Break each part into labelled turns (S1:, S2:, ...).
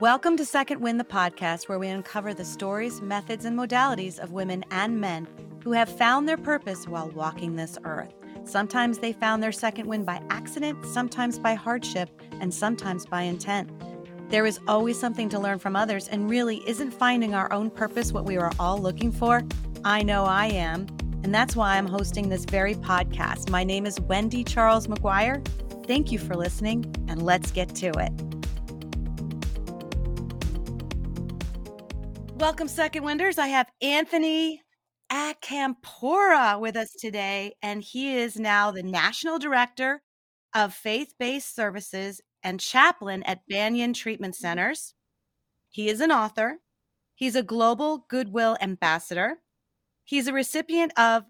S1: Welcome to Second Wind, the podcast where we uncover the stories, methods, and modalities of women and men who have found their purpose while walking this earth. Sometimes they found their second wind by accident, sometimes by hardship, and sometimes by intent. There is always something to learn from others, and really, isn't finding our own purpose what we are all looking for? I know I am, and that's why I'm hosting this very podcast. My name is Wendy Charles McGuire. Thank you for listening, and let's get to it. Welcome, Second Winders. I have Anthony Acampora with us today, and he is now the National Director of Faith Based Services and Chaplain at Banyan Treatment mm-hmm. Centers. He is an author, he's a Global Goodwill Ambassador, he's a recipient of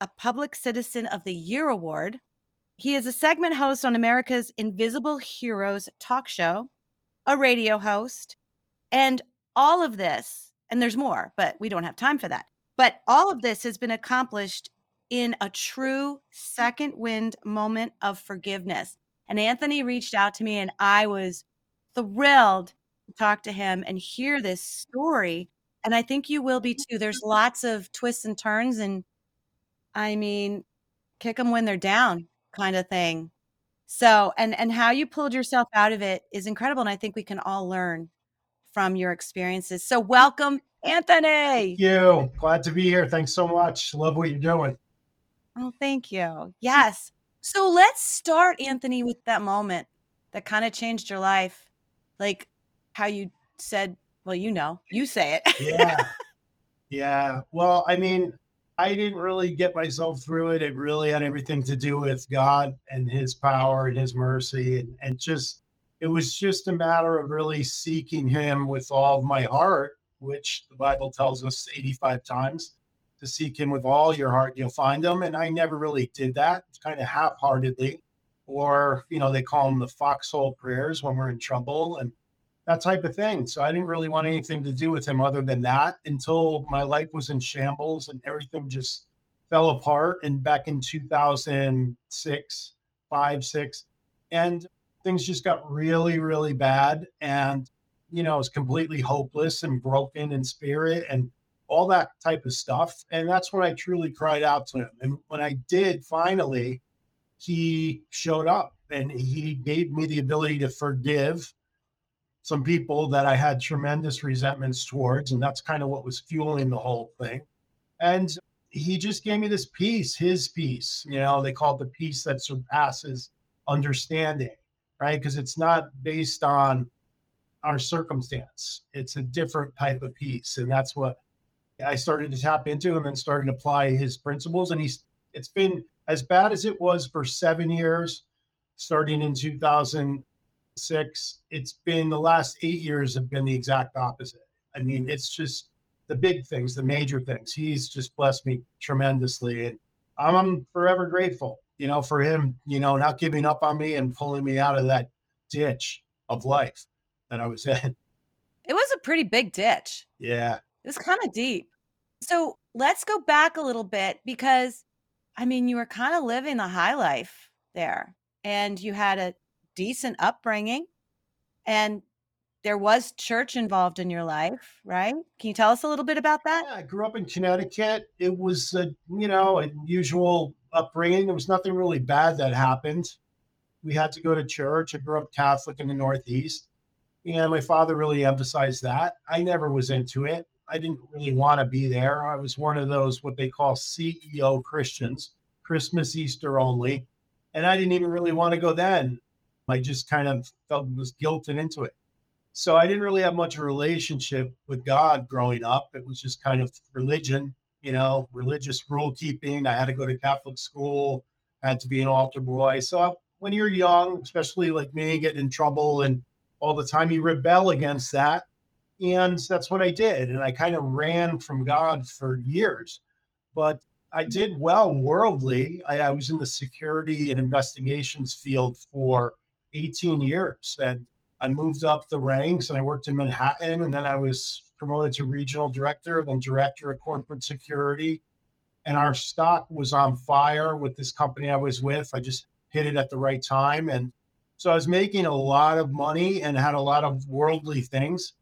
S1: a Public Citizen of the Year Award. He is a segment host on America's Invisible Heroes talk show, a radio host, and all of this and there's more, but we don't have time for that. But all of this has been accomplished in a true second wind moment of forgiveness. And Anthony reached out to me, and I was thrilled to talk to him and hear this story. And I think you will be mm-hmm. too. There's lots of twists and turns, and I mean, kick them when they're down kind of thing. So, and and how you pulled yourself out of it is incredible, and I think we can all learn from your experiences. So, welcome, Anthony.
S2: Thank you. Glad to be here. Thanks so much. Love what you're doing.
S1: Oh, thank you. Yes. So, let's start, Anthony, with that moment that kind of changed your life. Like how you said, well, you know, you say it.
S2: yeah. Yeah. Well, I mean, I didn't really get myself through it. It really had everything to do with God and His power and His mercy and, and just it was just a matter of really seeking him with all of my heart, which the Bible tells us 85 times to seek him with all your heart, you'll find him. And I never really did that, kind of half heartedly. Or, you know, they call them the foxhole prayers when we're in trouble and that type of thing. So I didn't really want anything to do with him other than that until my life was in shambles and everything just fell apart. And back in 2006, five, six. And things just got really, really bad. And, you know, I was completely hopeless and broken in spirit and all that type of stuff. And that's when I truly cried out to him. And when I did finally, he showed up and he gave me the ability to forgive some people that I had tremendous resentments towards. And that's kind of what was fueling the whole thing. And he just gave me this peace, his peace. You know, they call it the peace that surpasses understanding right? Because it's not based on our circumstance. It's a different type of peace. And that's what I started to tap into and then started to apply his principles. And he's it's been as bad as it was for seven years, starting in 2006. It's been the last eight years have been the exact opposite. I mean, it's just the big things, the major things. He's just blessed me tremendously. And I'm forever grateful you know, for him, you know, not giving up on me and pulling me out of that ditch of life that I was in.
S1: It was a pretty big ditch.
S2: Yeah.
S1: It was kind of deep. So let's go back a little bit because, I mean, you were kind of living the high life there and you had a decent upbringing and there was church involved in your life, right? Can you tell us a little bit about that?
S2: Yeah, I grew up in Connecticut. It was, a, you know, a usual upbringing. There was nothing really bad that happened. We had to go to church. I grew up Catholic in the Northeast. And my father really emphasized that. I never was into it. I didn't really want to be there. I was one of those, what they call CEO Christians, Christmas, Easter only. And I didn't even really want to go then. I just kind of felt was guilted into it. So I didn't really have much relationship with God growing up. It was just kind of religion you know, religious rule keeping. I had to go to Catholic school, I had to be an altar boy. So when you're young, especially like me, getting in trouble and all the time, you rebel against that. And that's what I did. And I kind of ran from God for years. But I did well worldly. I, I was in the security and investigations field for 18 years. And I moved up the ranks and I worked in Manhattan. And then I was promoted to regional director, then director of corporate security. And our stock was on fire with this company I was with. I just hit it at the right time. And So I was making a lot of money and had a lot of worldly things,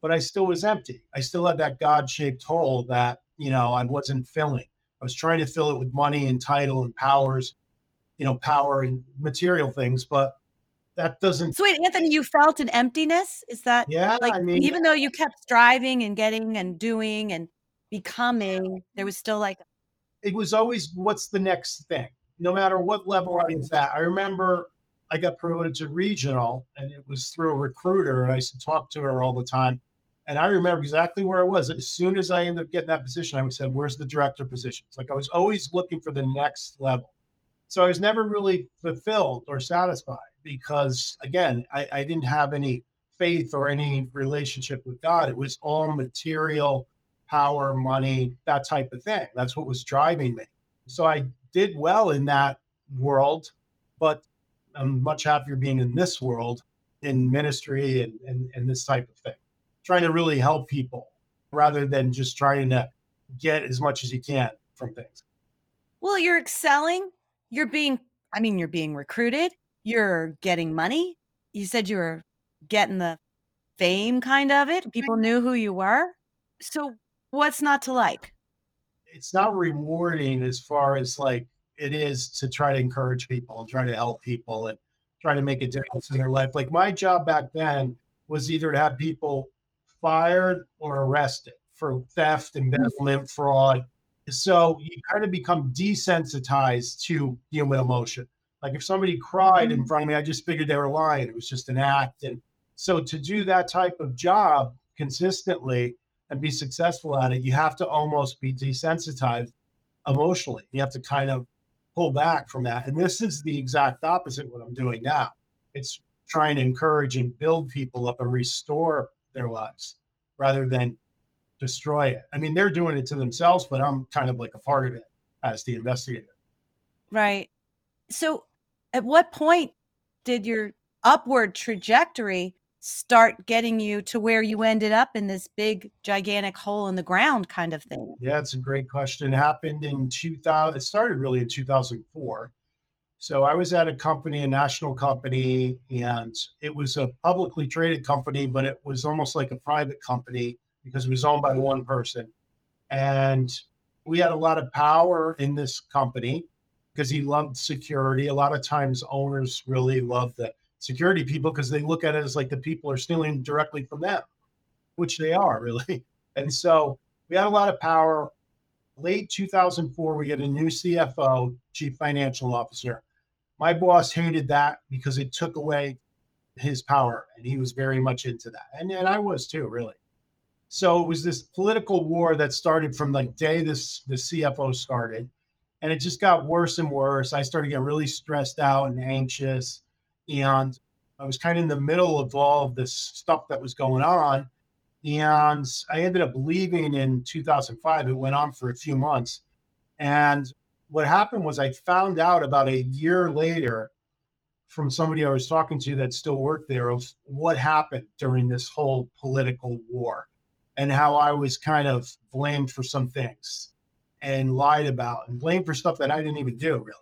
S2: but I still was empty. I still had that God shaped hole that, you know, I wasn't filling. I was trying to fill it with money and title and powers, you know, power and material things, but that doesn't.
S1: So wait, Anthony, you felt an emptiness? Is that
S2: yeah?
S1: Like
S2: I mean,
S1: even though you kept striving and getting and doing and becoming, there was still like
S2: it was always what's the next thing, no matter what level I was at. I remember I got promoted to regional, and it was through a recruiter, and I used to talk to her all the time. And I remember exactly where I was. As soon as I ended up getting that position, I would said, "Where's the director position?" It's like I was always looking for the next level. So I was never really fulfilled or satisfied because, again, I, I didn't have any faith or any relationship with God. It was all material, power, money, that type of thing. That's what was driving me. So I did well in that world, but I'm much happier being in this world in ministry and, and, and this type of thing, trying to really help people rather than just trying to get as much as you can from things.
S1: Well, you're excelling. You're being, I mean, you're being recruited. You're getting money. You said you were getting the fame kind of it. People knew who you were. So, what's not to like?
S2: It's not rewarding as far as like it is to try to encourage people and try to help people and try to make a difference in their life. Like my job back then was either to have people fired or arrested for theft, mm. embezzlement, fraud. So you kind of become desensitized to human emotion. Like if somebody cried in mm-hmm. front of me, I just figured they were lying. It was just an act. And so to do that type of job consistently and be successful at it, you have to almost be desensitized emotionally. You have to kind of pull back from that. And this is the exact opposite what I'm doing now. It's trying to encourage and build people up and restore their lives rather than destroy it. I mean, they're doing it to themselves, but I'm kind of like a part of it as the investigator.
S1: Right. So, at what point did your upward trajectory start getting you to where you ended up in this big gigantic hole in the ground kind of thing?
S2: Yeah, it's a great question. It happened in 2000. It started really in 2004. So I was at a company, a national company, and it was a publicly traded company, but it was almost like a private company because it was owned by one person. And we had a lot of power in this company because he loved security. A lot of times owners really love the security people because they look at it as like the people are stealing directly from them, which they are really. And so we had a lot of power. Late 2004, we get a new CFO, chief financial officer. My boss hated that because it took away his power, and he was very much into that. And, and I was too, really. So it was this political war that started from the day this the CFO started, and it just got worse and worse. I started getting really stressed out and anxious and I was kind of in the middle of all of this stuff that was going on. And I ended up leaving in 2005. It went on for a few months. And what happened was I found out about a year later from somebody I was talking to that still worked there of what happened during this whole political war and how I was kind of blamed for some things and lied about and blamed for stuff that I didn't even do really.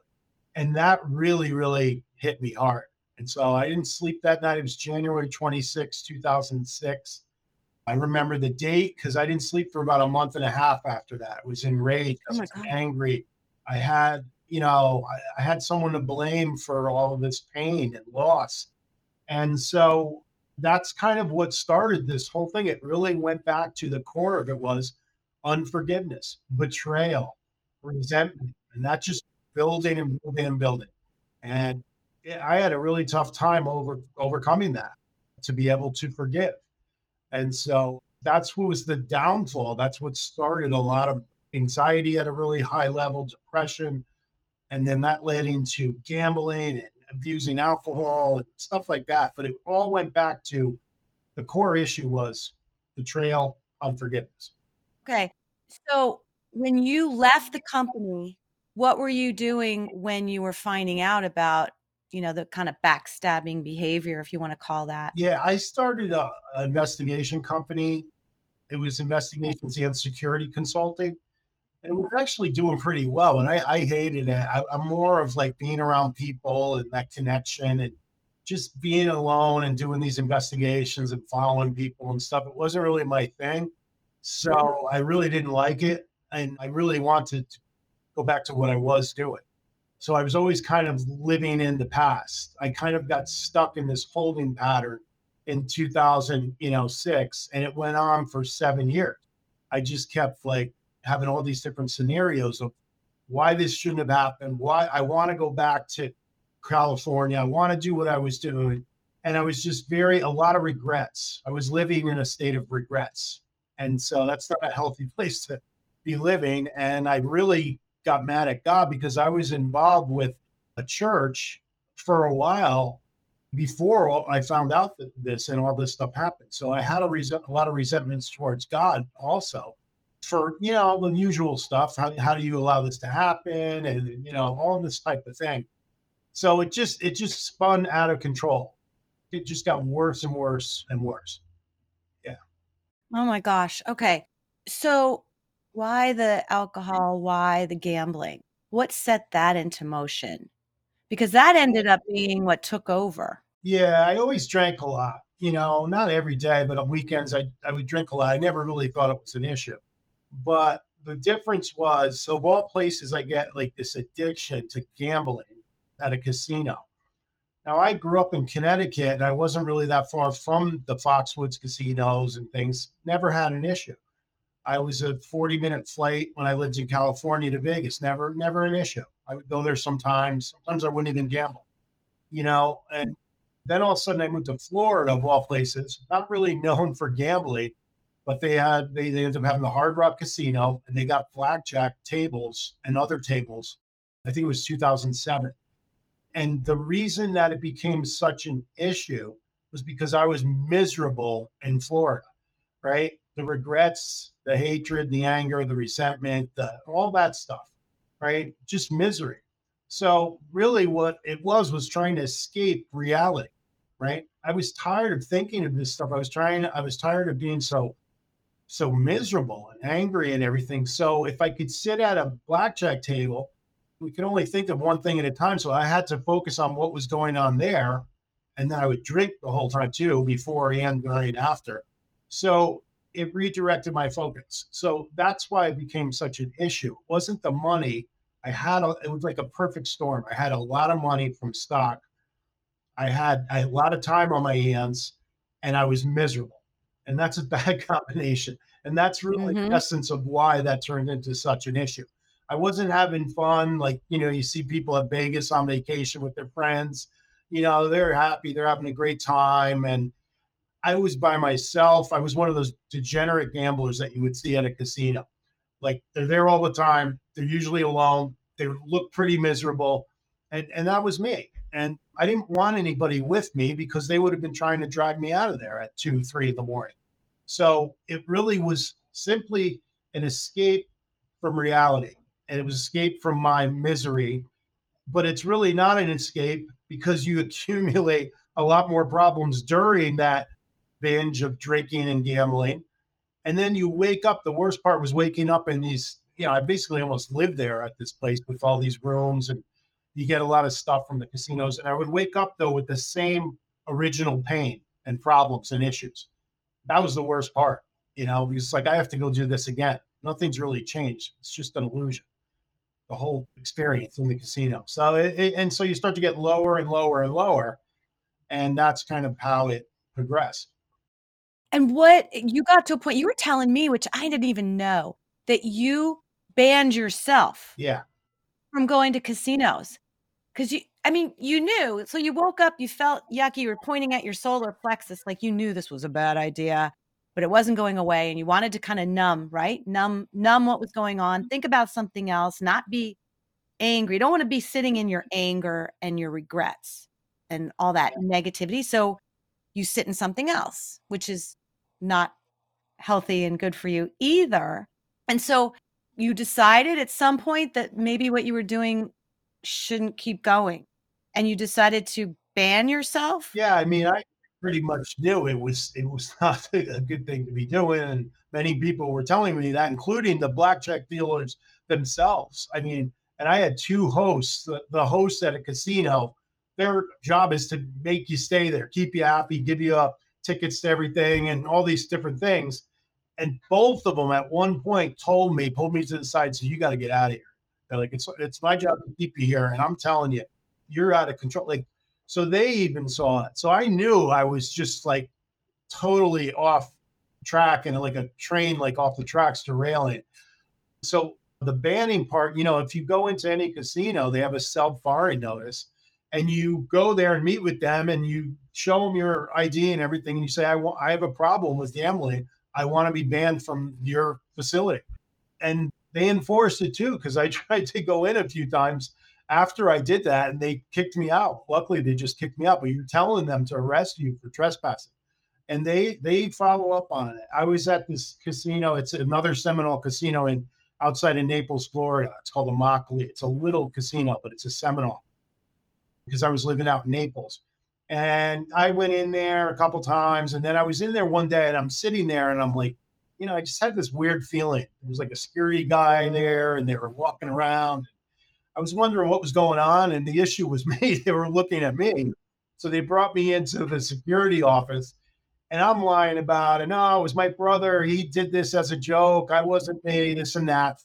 S2: And that really, really hit me hard. And so I didn't sleep that night. It was January 26, 2006. I remember the date because I didn't sleep for about a month and a half after that. I was enraged. I oh was angry. I had, you know, I, I had someone to blame for all of this pain and loss. And so that's kind of what started this whole thing. It really went back to the core of it was unforgiveness, mm-hmm. betrayal, resentment, and that just building and building and building. And I had a really tough time over overcoming that to be able to forgive. And so that's what was the downfall. That's what started a lot of anxiety at a really high level, depression. And then that led into gambling and abusing alcohol and stuff like that. But it all went back to the core issue was betrayal, unforgiveness.
S1: Okay. So when you left the company, what were you doing when you were finding out about you know, the kind of backstabbing behavior, if you want to call that?
S2: Yeah, I started a, an investigation company. It was investigations and security consulting. And it was actually doing pretty well. And I, I hated it. I, I'm more of like being around people and that connection and just being alone and doing these investigations and following people and stuff, it wasn't really my thing. So I really didn't like it. And I really wanted to go back to what I was doing. So I was always kind of living in the past. I kind of got stuck in this holding pattern in 2000, you know, six, and it went on for seven years. I just kept like having all these different scenarios of why this shouldn't have happened. Why I want to go back to California. I want to do what I was doing. And I was just very, a lot of regrets. I was living in a state of regrets. And so that's not a healthy place to be living. And I really got mad at God because I was involved with a church for a while before I found out that this and all this stuff happened. So I had a, a lot of resentments towards God also for, you know, the usual stuff. How, how do you allow this to happen? And, you know, all this type of thing. So it just, it just spun out of control. It just got worse and worse and worse.
S1: Oh my gosh. Okay. So why the alcohol? Why the gambling? What set that into motion? Because that ended up being what took over.
S2: Yeah, I always drank a lot. You know, not every day, but on weekends I, I would drink a lot. I never really thought it was an issue. But the difference was, so of all places, I get like this addiction to gambling at a casino. Now, I grew up in Connecticut and I wasn't really that far from the Foxwoods casinos and things, never had an issue. I was a 40 minute flight when I lived in California to Vegas. Never, never an issue. I would go there sometimes. Sometimes I wouldn't even gamble, you know. And then all of a sudden I moved to Florida, of all places, not really known for gambling, but they had they, they ended up having the Hard Rock Casino and they got blackjack tables and other tables. I think it was 2007. And the reason that it became such an issue was because I was miserable in Florida, right? the regrets, the hatred, the anger, the resentment, the, all that stuff, right? Just misery. So, really, what it was was trying to escape reality, right? I was tired of thinking of this stuff. I was trying, I was tired of being so, so miserable and angry and everything. So, if I could sit at a blackjack table, we could only think of one thing at a time. So, I had to focus on what was going on there. And then I would drink the whole time too, before and during after. So, it redirected my focus. So that's why it became such an issue. It wasn't the money. I had a, it was like a perfect storm. I had a lot of money from stock. I had, I had a lot of time on my hands and I was miserable. And that's a bad combination. And that's really mm-hmm. the essence of why that turned into such an issue. I wasn't having fun. Like, you know, you see people at Vegas on vacation with their friends, you know, they're happy, they're having a great time. And I was by myself. I was one of those degenerate gamblers that you would see at a casino. Like they're there all the time. They're usually alone. They look pretty miserable. And and that was me. And I didn't want anybody with me because they would have been trying to drag me out of there at two, three in the morning. So it really was simply an escape from reality. And it was escape from my misery. But it's really not an escape because you accumulate a lot more problems during that binge of drinking and gambling. And then you wake up. The worst part was waking up in these, you know, I basically almost lived there at this place with all these rooms and you get a lot of stuff from the casinos. And I would wake up though with the same original pain and problems and issues. That was the worst part, you know, because like I have to go do this again. Nothing's really changed. It's just an illusion. The whole experience in the casino. So it, it, and so you start to get lower and lower and lower, and that's kind of how it progressed.
S1: And what you got to a point you were telling me, which I didn't even know, that you banned yourself
S2: Yeah.
S1: from going to casinos. Cause you, I mean, you knew. So you woke up, you felt yucky, you were pointing at your solar plexus, like you knew this was a bad idea, but it wasn't going away. And you wanted to kind of numb, right? Numb, numb what was going on, mm-hmm. think about something else, not be angry. You don't want to be sitting in your anger and your regrets and all that negativity. So you sit in something else, which is not healthy and good for you either. And so you decided at some point that maybe what you were doing shouldn't keep going and you decided to ban yourself?
S2: Yeah, I mean, I pretty much knew it was it was not a good thing to be doing and many people were telling me that including the blackjack dealers themselves. I mean, and I had two hosts, the, the host at a casino their job is to make you stay there, keep you happy, give you up tickets to everything and all these different things. And both of them at one point told me, pulled me to the side, so you got to get out of here. They're like, it's it's my job to keep you here. And I'm telling you, you're out of control. Like, so they even saw it. So I knew I was just like totally off track and like a train like off the tracks derailing. So the banning part, you know, if you go into any casino, they have a self barring notice and you go there and meet with them and you show them your ID and everything, and you say, I want I have a problem with gambling. I want to be banned from your facility. And they enforced it too, because I tried to go in a few times after I did that and they kicked me out. Luckily, they just kicked me out, but you're telling them to arrest you for trespassing. And they they follow up on it. I was at this casino, it's another Seminole casino in outside of Naples, Florida. It's called the Immokalee. It's a little casino, but it's a Seminole because I was living out in Naples. And I went in there a couple times, and then I was in there one day, and I'm sitting there, and I'm like, you know, I just had this weird feeling. There was like a security guy there, and they were walking around. I was wondering what was going on, and the issue was me. they were looking at me, so they brought me into the security office, and I'm lying about it. No, it was my brother. He did this as a joke. I wasn't me. This and that.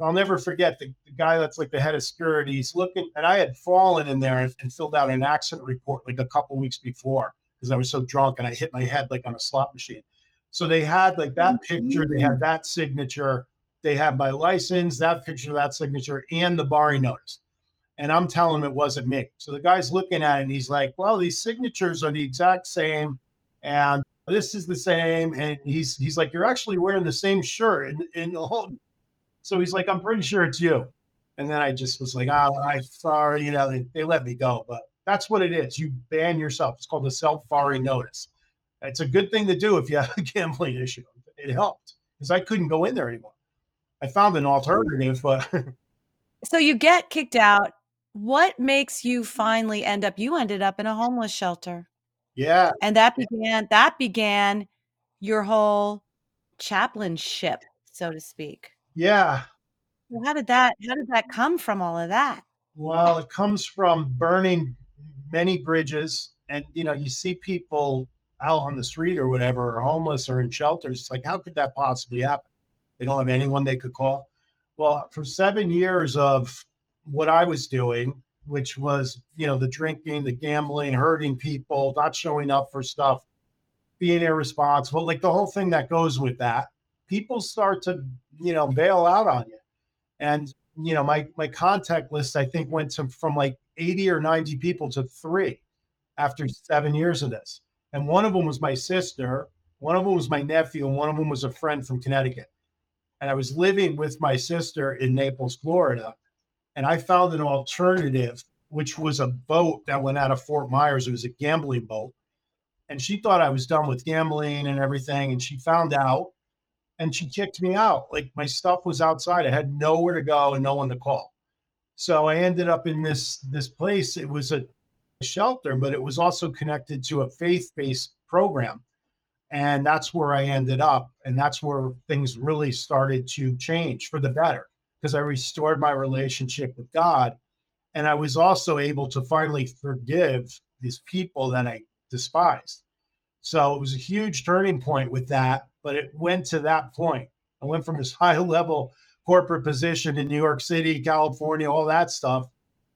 S2: I'll never forget the, the, guy that's like the head of security. He's looking, and I had fallen in there and, and filled out an accident report like a couple weeks before because I was so drunk and I hit my head like on a slot machine. So they had like that oh, picture, they had that signature, they have my license, that picture, that signature, and the barring notice. And I'm telling him it wasn't me. So the guy's looking at it and he's like, Well, these signatures are the exact same, and this is the same. And he's he's like, You're actually wearing the same shirt. And, the whole so he's like, I'm pretty sure it's you. And then I just was like, oh, I'm sorry. You know, they, they let me go. But that's what it is. You ban yourself. It's called the self barring notice. It's a good thing to do if you have a gambling issue. It helped because I couldn't go in there anymore. I found an alternative, but.
S1: so you get kicked out. What makes you finally end up? You ended up in a homeless shelter.
S2: Yeah.
S1: And that began, that began your whole chaplainship, so to speak.
S2: Yeah.
S1: Well, how did that how did that come from all of that?
S2: Well, it comes from burning many bridges and you know, you see people out on the street or whatever, or homeless or in shelters. It's like, how could that possibly happen? They don't have anyone they could call. Well, for seven years of what I was doing, which was, you know, the drinking, the gambling, hurting people, not showing up for stuff, being irresponsible, like the whole thing that goes with that people start to, you know, bail out on you. And, you know, my my contact list, I think, went to from like 80 or 90 people to three after seven years of this. And one of them was my sister, one of them was my nephew, and one of them was a friend from Connecticut. And I was living with my sister in Naples, Florida. And I found an alternative, which was a boat that went out of Fort Myers. It was a gambling boat. And she thought I was done with gambling and everything. And she found out and she kicked me out. Like my stuff was outside. I had nowhere to go and no one to call. So I ended up in this this place. It was a shelter, but it was also connected to a faith-based program. And that's where I ended up. And that's where things really started to change for the better because I restored my relationship with God. And I was also able to finally forgive these people that I despised. So it was a huge turning point with that but it went to that point. I went from this high level corporate position in New York City, California, all that stuff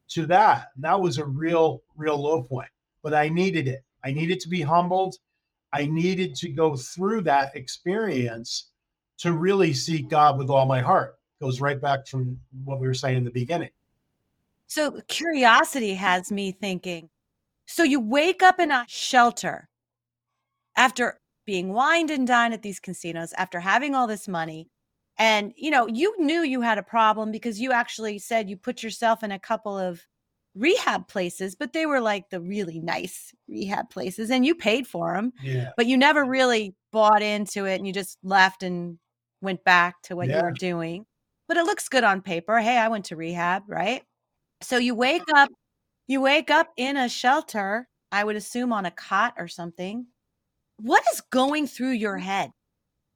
S2: to that. And that was a real, real low point. But I needed it. I needed to be humbled. I needed to go through that experience to really seek God with all my heart. Goes right back from what we were saying in the beginning.
S1: So curiosity has me thinking. So you wake up in a shelter after being wined and dined at these casinos after having all this money. And, you know, you knew you had a problem because you actually said you put yourself in a couple of rehab places, but they were like the really nice rehab places and you paid for them.
S2: Yeah.
S1: But you never really bought into it and you just left and went back to what yeah. you were doing. But it looks good on paper. Hey, I went to rehab, right? So you wake up, you wake up in a shelter, I would assume on a cot or something. What is going through your head?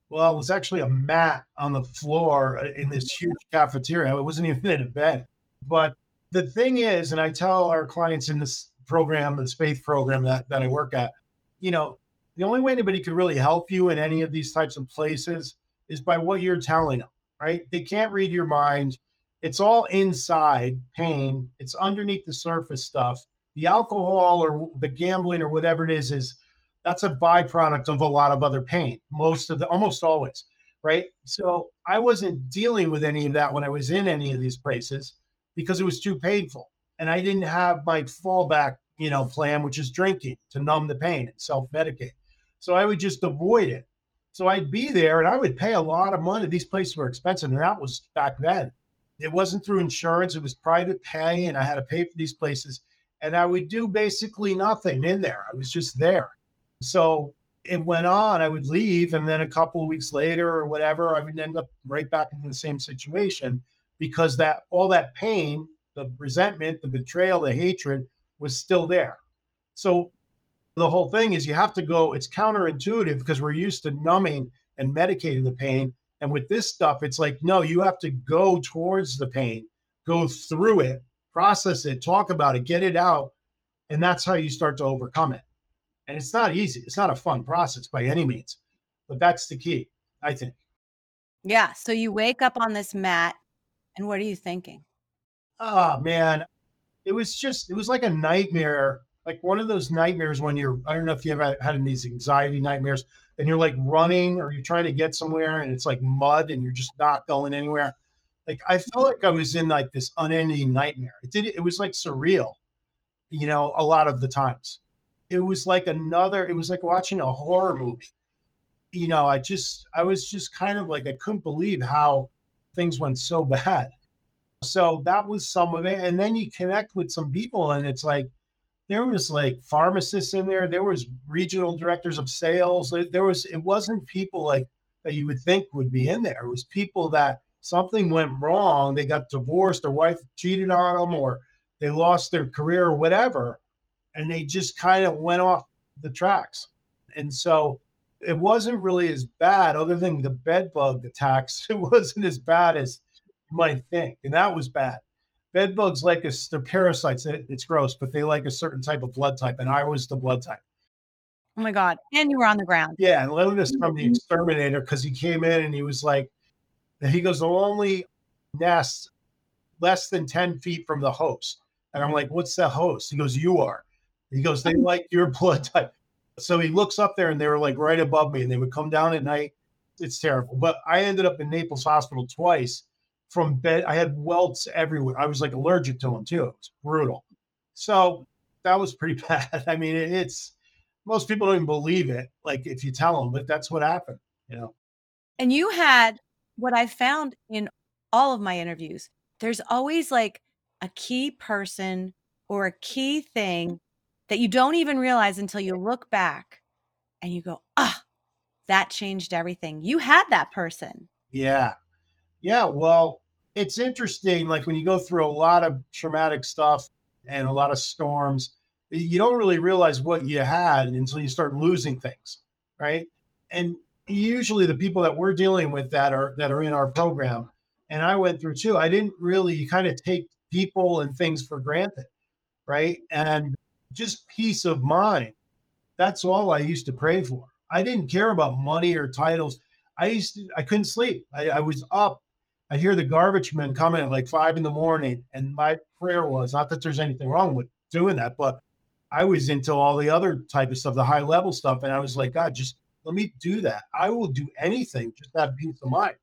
S2: Well, it was actually a mat on the floor uh, in this huge cafeteria. It wasn't even in a bed. But the thing is, and I tell our clients in this program, this faith program that, that I work at, you know, the only way anybody could really help you in any of these types of places is by what you're telling them, right? They can't read your mind. It's all inside pain. It's underneath the surface stuff. The alcohol or the gambling or whatever it is, is that's a byproduct of a lot of other pain, most of the almost always, right? So I wasn't dealing with any of that when I was in any of these places because it was too painful. And I didn't have my fallback, you know, plan, which is drinking to numb the pain and self-medicate. So I would just avoid it. So I'd be there and I would pay a lot of money. These places were expensive, and that was back then. It wasn't through insurance, it was private pay, and I had to pay for these places. And I would do basically nothing in there. I was just there. So it went on. I would leave, and then a couple of weeks later or whatever, I would end up right back in the same situation because that all that pain, the resentment, the betrayal, the hatred was still there. So the whole thing is you have to go, it's counterintuitive because we're used to numbing and medicating the pain. And with this stuff, it's like, no, you have to go towards the pain, go through it, process it, talk about it, get it out. And that's how you start to overcome it. And it's not easy. It's not a fun process by any means, but that's the key, I think.
S1: Yeah. So you wake up on this mat, and what are you thinking?
S2: Oh, man. It was just, it was like a nightmare. Like one of those nightmares when you're, I don't know if you ever had these anxiety nightmares and you're like running or you're trying to get somewhere and it's like mud and you're just not going anywhere. Like I felt like I was in like this unending nightmare. It did, it was like surreal, you know, a lot of the times it was like another it was like watching a horror movie you know i just i was just kind of like i couldn't believe how things went so bad so that was some of it and then you connect with some people and it's like there was like pharmacists in there there was regional directors of sales there was it wasn't people like that you would think would be in there it was people that something went wrong they got divorced their wife cheated on them or they lost their career or whatever and they just kind of went off the tracks. And so it wasn't really as bad, other than the bed bug attacks. It wasn't as bad as you might think, and that was bad. Bed bugs like us, they're parasites. It's gross, but they like a certain type of blood type, and I was the blood type.
S1: Oh my god! And you were on the ground.
S2: Yeah, and learned this from the exterminator because he came in and he was like, he goes, the only nest less than ten feet from the host, and I'm like, what's the host? He goes, you are. He goes, they like your blood type. So he looks up there and they were like right above me and they would come down at night. It's terrible. But I ended up in Naples Hospital twice from bed. I had welts everywhere. I was like allergic to them too. It was brutal. So that was pretty bad. I mean, it's most people don't even believe it, like if you tell them, but that's what happened, you know.
S1: And you had what I found in all of my interviews, there's always like a key person or a key thing that you don't even realize until you look back and you go, ah, that changed everything. You had that person.
S2: Yeah. Yeah. Well, it's interesting. Like when you go through a lot of traumatic stuff and a lot of storms, you don't really realize what you had until you start losing things. Right. And usually the people that we're dealing with that are that are in our program and i went through too i didn't really kind of take people and things for granted right and just peace of mind. That's all I used to pray for. I didn't care about money or titles. I used to, I couldn't sleep. I, I was up. I hear the garbage men coming at like five in the morning. And my prayer was not that there's anything wrong with doing that, but I was into all the other type of stuff, the high level stuff. And I was like, God, just let me do that. I will do anything just that peace of mind,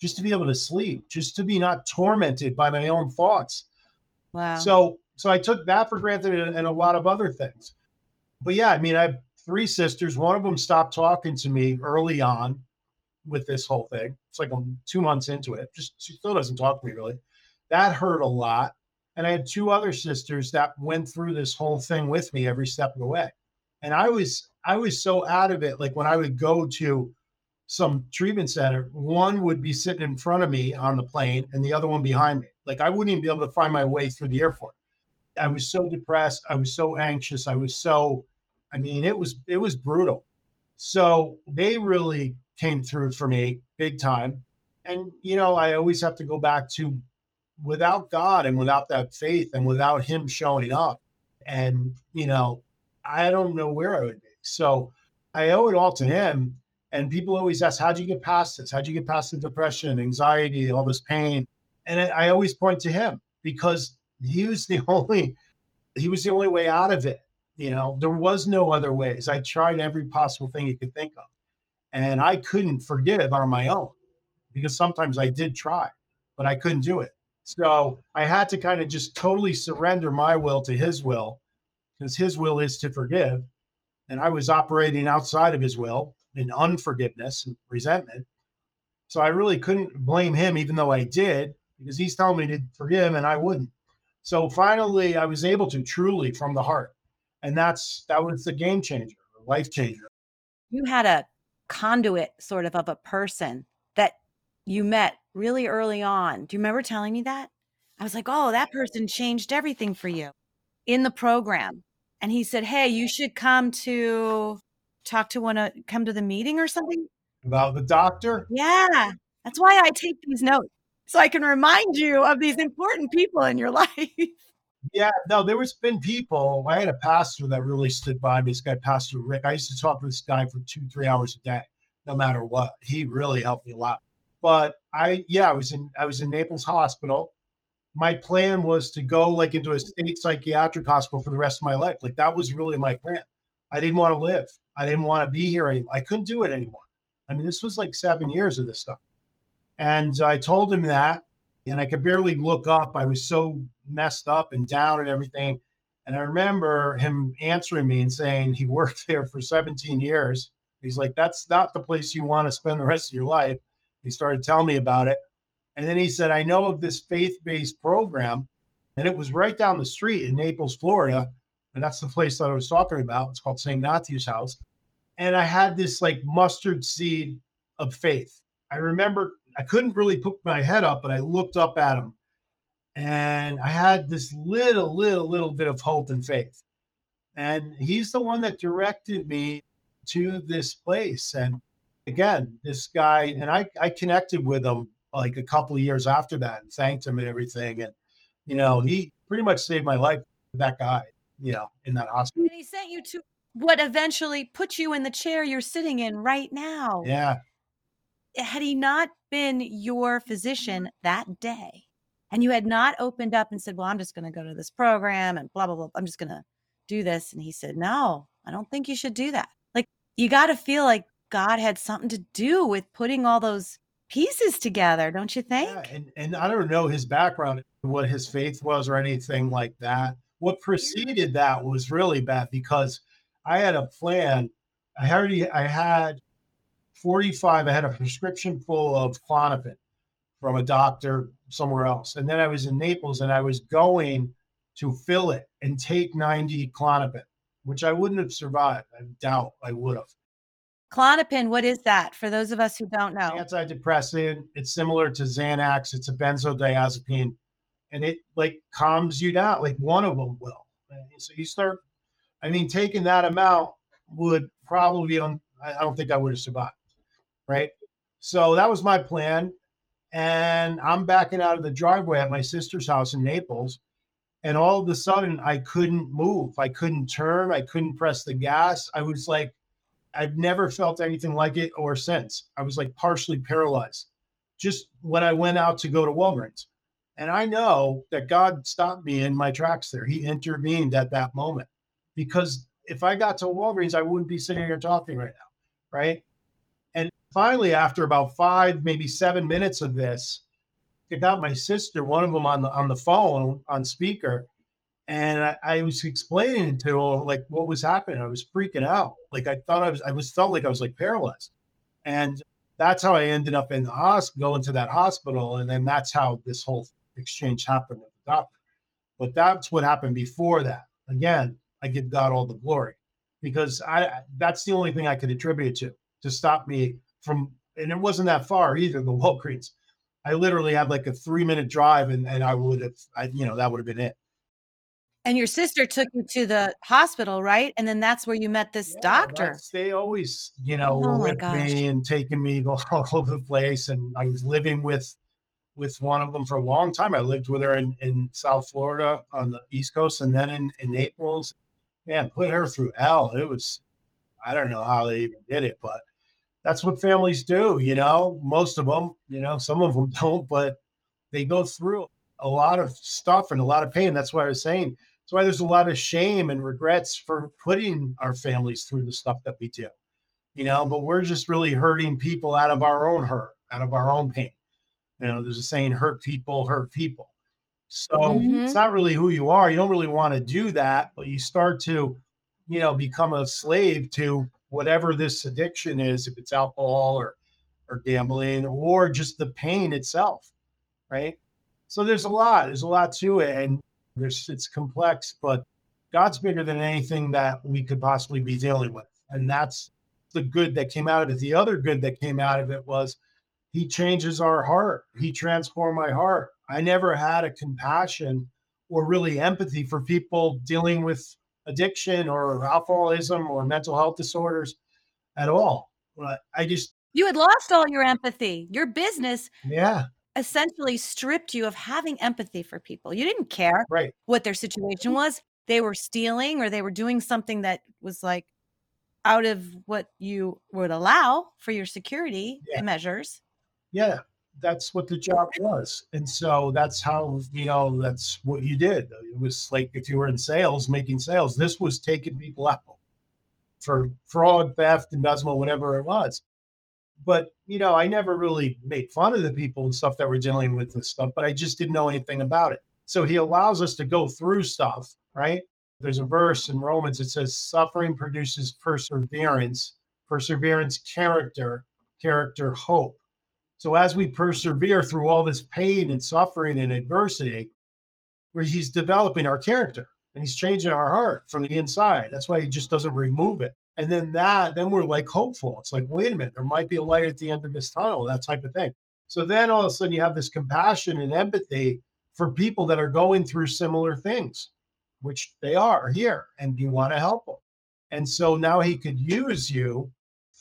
S2: just to be able to sleep, just to be not tormented by my own thoughts. Wow. So so I took that for granted and, and a lot of other things. But yeah, I mean, I have three sisters. One of them stopped talking to me early on with this whole thing. It's like I'm two months into it. Just she still doesn't talk to me really. That hurt a lot. And I had two other sisters that went through this whole thing with me every step of the way. And I was I was so out of it. Like when I would go to some treatment center, one would be sitting in front of me on the plane and the other one behind me. Like I wouldn't even be able to find my way through the airport. I was so depressed. I was so anxious. I was so, I mean, it was it was brutal. So they really came through for me big time. And you know, I always have to go back to without God and without that faith and without Him showing up And, you know, I don't know where I would be. So I owe it all to him. And people always ask, How'd you get past this? How'd you get past the depression, anxiety, all this pain? And I always point to him because he was the only he was the only way out of it. You know, there was no other ways. I tried every possible thing you could think of. And I couldn't forgive on my own because sometimes I did try, but I couldn't do it. So I had to kind of just totally surrender my will to his will because his will is to forgive. And I was operating outside of his will in unforgiveness and resentment. So I really couldn't blame him, even though I did, because he's telling me to forgive and I wouldn't. So finally, I was able to truly from the heart. And that's that was the game changer, life changer.
S1: You had a conduit sort of of a person that you met really early on. Do you remember telling me that? I was like, oh, that person changed everything for you in the program. And he said, hey, you should come to talk to one, of, come to the meeting or something.
S2: About the doctor?
S1: Yeah. That's why I take these notes so I can remind you of these important people in your life.
S2: Yeah, no, there was been people. I had a pastor that really stood by me. This guy, Pastor Rick. I used to talk to this guy for two, three hours a day, no matter what. He really helped me a lot. But I, yeah, I was in I was in Naples Hospital. My plan was to go like into a state psychiatric hospital for the rest of my life. Like that was really my plan. I didn't want to live. I didn't want to be here anymore. I couldn't do it anymore. I mean, this was like seven years of this stuff. And I told him that, and I could barely look up. I was so messed up and down and everything. And I remember him answering me and saying he worked there for 17 years. He's like, that's not the place you want to spend the rest of your life. He started telling me about it. And then he said, I know of this faith based program. And it was right down the street in Naples, Florida. And that's the place that I was talking about. It's called St. Matthew's House. And I had this like mustard seed of faith. I remember I couldn't really put my head up, but I looked up at him and I had this little, little, little bit of hope and faith. And he's the one that directed me to this place. And again, this guy, and I, I connected with him like a couple of years after that and thanked him and everything. And, you know, he pretty much saved my life, that guy, you know, in that hospital.
S1: And he sent you to what eventually put you in the chair you're sitting in right now.
S2: Yeah.
S1: Had he not been your mm-hmm. physician that day and you had not opened up and said, Well, I'm just going to go to this program and blah, blah, blah, I'm just going to do this. And he said, No, I don't think you should do that. Like, you got to feel like God had something to do with putting all those pieces together, don't you think?
S2: Yeah, and, and I don't know his background, what his faith was, or anything like that. What preceded that was really bad because I had a plan. I already I had 45. I had a prescription full of Klonopin from a doctor somewhere else, and then I was in Naples and I was going to fill it and take 90 Klonopin, which I wouldn't have survived. I doubt I would have.
S1: Klonopin, what is that for those of us who don't know?
S2: Antidepressant. It's similar to Xanax. It's a benzodiazepine, and it like calms you down. Like one of them will. So you start. I mean, taking that amount would probably on. I don't think I would have survived. Right. So that was my plan, and I'm backing out of the driveway at my sister's house in Naples, and all of a sudden I couldn't move. I couldn't turn. I couldn't press the gas. I was like I've never felt anything like it or since. I was like partially paralyzed just when I went out to go to Walgreens. And I know that God stopped me in my tracks there. He intervened at that moment because if I got to Walgreens, I wouldn't be sitting here talking right now. Right. Finally, after about five, maybe seven minutes of this, I got my sister, one of them on the on the phone on speaker, and I, I, was explaining to her like what was happening. I was freaking out. Like I thought I was, I was felt like I was like paralyzed, and that's how I ended up in the hospital, going to that hospital, and then that's how this whole exchange happened with the doctor. But that's what happened before that. Again, I give God all the glory because I that's the only thing I could attribute it to to stop me from, and it wasn't that far either. The Walgreens, I literally had like a three minute drive, and and I would have, I you know, that would have been it.
S1: And your sister took you to the hospital, right? And then that's where you met this yeah, doctor.
S2: They always, you know, oh with me and taking me all over the place. And I was living with with one of them for a long time. I lived with her in, in South Florida on the East Coast and then in, in Naples. Man, put her through hell. It was, I don't know how they even did it, but that's what families do, you know. Most of them, you know, some of them don't, but they go through a lot of stuff and a lot of pain. That's why I was saying. That's why there's a lot of shame and regrets for putting our families through the stuff that we do, you know. But we're just really hurting people out of our own hurt, out of our own pain. You know, there's a saying, hurt people hurt people. So mm-hmm. it's not really who you are. You don't really want to do that, but you start to, you know, become a slave to whatever this addiction is, if it's alcohol or or gambling or just the pain itself, right? So there's a lot. There's a lot to it, and there's it's complex, but God's bigger than anything that we could possibly be dealing with, and that's the good that came out of it. The other good that came out of it was he changes our heart. He transformed my heart. I never had a compassion or really empathy for people dealing with addiction or alcoholism or mental health disorders at all. I just
S1: you had lost all your empathy. Your business,
S2: yeah,
S1: essentially stripped you of having empathy for people. You didn't care
S2: right.
S1: what their situation was. They were stealing or they were doing something that was like out of what you would allow for your security yeah. measures
S2: yeah, that's what the job was. And so that's how, you know, that's what you did. It was like if you were in sales, making sales, this was taking people out for fraud, theft, embezzlement, whatever it was. But, you know, I never really made fun of the people and stuff that were dealing with this stuff, but I just didn't know anything about it. So he allows us to go through stuff, right? There's a verse in Romans that says, suffering produces perseverance, perseverance, character, character, hope. So as we persevere through all this pain and suffering and adversity, where he's developing our character and he's changing our heart from the inside. That's why he just doesn't remove it. And then that, then we're like hopeful. It's like, wait a minute, there might be a light at the end of this tunnel, that type of thing. So then all of a sudden you have this compassion and empathy for people that are going through similar things, which they are here, and you want to help them. And so now he could use you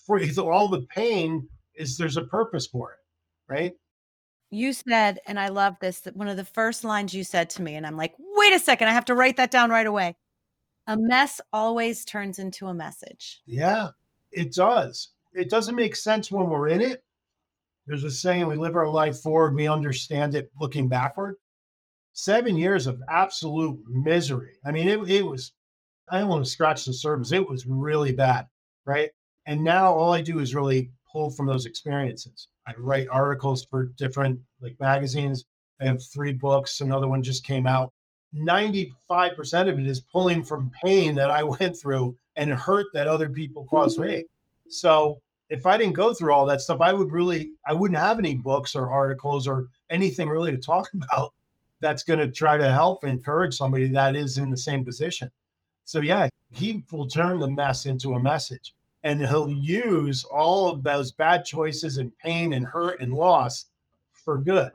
S2: for all the pain is there's a purpose for it right?
S1: You said, and I love this, that one of the first lines you said to me, and I'm like, wait a second, I have to write that down right away. A mess always turns into a message.
S2: Yeah, it does. It doesn't make sense when we're in it. There's a saying we live our life forward, we understand it looking backward. Seven years of absolute misery. I mean, it, it was, I don't want to scratch the surface. It was really bad. Right. And now all I do is really pull from those experiences. I write articles for different like magazines. I have three books. Another one just came out. 95% of it is pulling from pain that I went through and hurt that other people caused me. So if I didn't go through all that stuff, I would really, I wouldn't have any books or articles or anything really to talk about that's going to try to help encourage somebody that is in the same position. So yeah, he will turn the mess into a message and he'll use all of those bad choices and pain and hurt and loss for good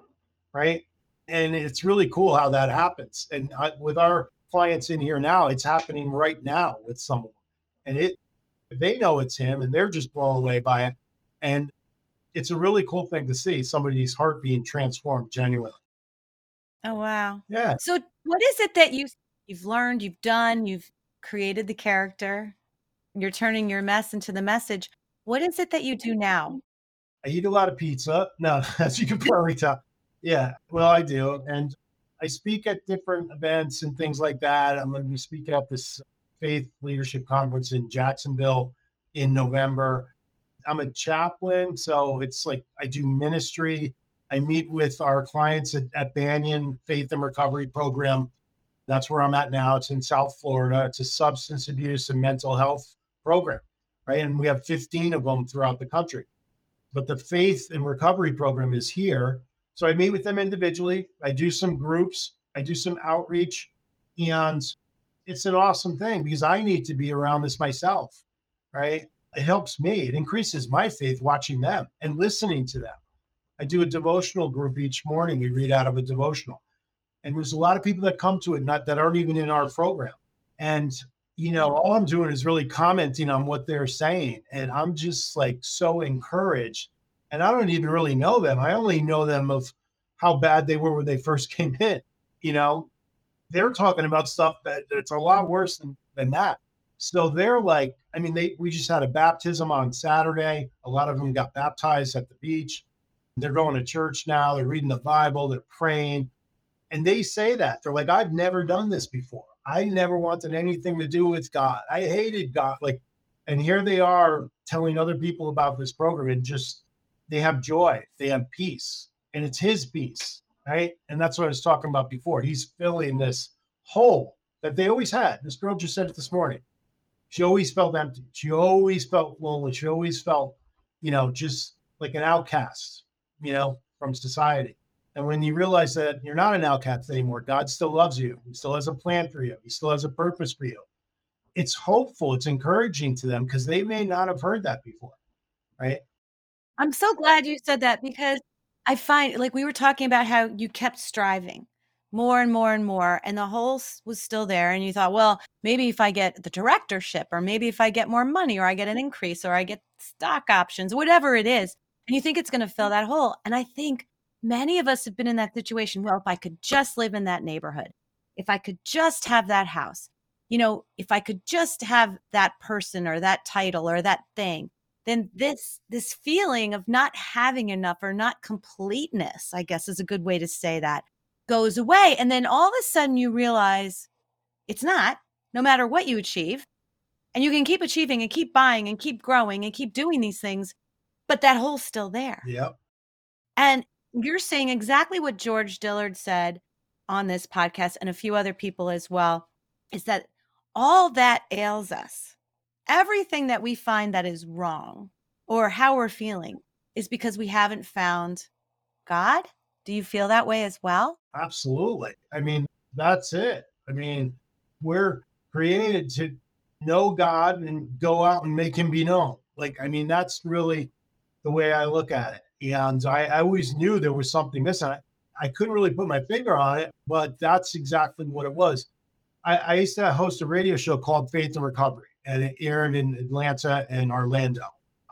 S2: right? And it's really cool how that happens. And I, with our clients in here now it's happening right now with someone. And it they know it's him and they're just blown away by it. And it's a really cool thing to see somebody's heart being transformed genuinely.
S1: Oh wow.
S2: Yeah.
S1: So what is it that you you've learned you've done you've created the character you're turning your mess into the message. What is it that you do now?
S2: I eat a lot of pizza. No, as you can probably tell. Yeah, well, I do. And I speak at different events and things like that. I'm going to be speaking at this faith leadership conference in Jacksonville in November. I'm a chaplain, so it's like I do ministry. I meet with our clients at, at Banyan Faith and Recovery Program. That's where I'm at now. It's in South Florida. It's a substance abuse and mental health program, right? And we have 15 of them throughout the country. But the faith and recovery program is here. So I meet with them individually. I do some groups, I do some outreach, and it's an awesome thing because I need to be around this myself, right? It helps me. It increases my faith watching them and listening to them. I do a devotional group each morning. We read out of a devotional. And there's a lot of people that come to it not that aren't even in our program. And you know, all I'm doing is really commenting on what they're saying. And I'm just like so encouraged. And I don't even really know them. I only know them of how bad they were when they first came in. You know, they're talking about stuff that it's a lot worse than, than that. So they're like, I mean, they we just had a baptism on Saturday. A lot of them got baptized at the beach. They're going to church now. They're reading the Bible. They're praying. And they say that. They're like, I've never done this before. I never wanted anything to do with God. I hated God. Like, and here they are telling other people about this program and just they have joy, they have peace, and it's his peace, right? And that's what I was talking about before. He's filling this hole that they always had. This girl just said it this morning. She always felt empty. She always felt lonely. She always felt, you know, just like an outcast, you know, from society. And when you realize that you're not an outcast anymore, God still loves you. He still has a plan for you. He still has a purpose for you. It's hopeful. It's encouraging to them because they may not have heard that before, right?
S1: I'm so glad you said that because I find, like, we were talking about how you kept striving more and more and more, and the hole was still there. And you thought, well, maybe if I get the directorship, or maybe if I get more money, or I get an increase, or I get stock options, whatever it is, and you think it's going to fill mm-hmm. that hole. And I think many of us have been in that situation. Well, if I could just live in that neighborhood, if I could just have that house, you know, if I could just have that person or that title or that thing, then this this feeling of not having enough or not completeness, I guess is a good way to say that, goes away. And then all of a sudden you realize it's not, no matter what you achieve. And you can keep achieving and keep buying and keep growing and keep doing these things, but that hole's still there.
S2: Yep.
S1: And you're saying exactly what George Dillard said on this podcast and a few other people as well is that all that ails us, everything that we find that is wrong or how we're feeling is because we haven't found God. Do you feel that way as well?
S2: Absolutely. I mean, that's it. I mean, we're created to know God and go out and make him be known. Like, I mean, that's really the way I look at it. And I, I always knew there was something missing. I, I, couldn't really put my finger on it, but that's exactly what it was. I, I, used to host a radio show called Faith and Recovery, and it aired in Atlanta and Orlando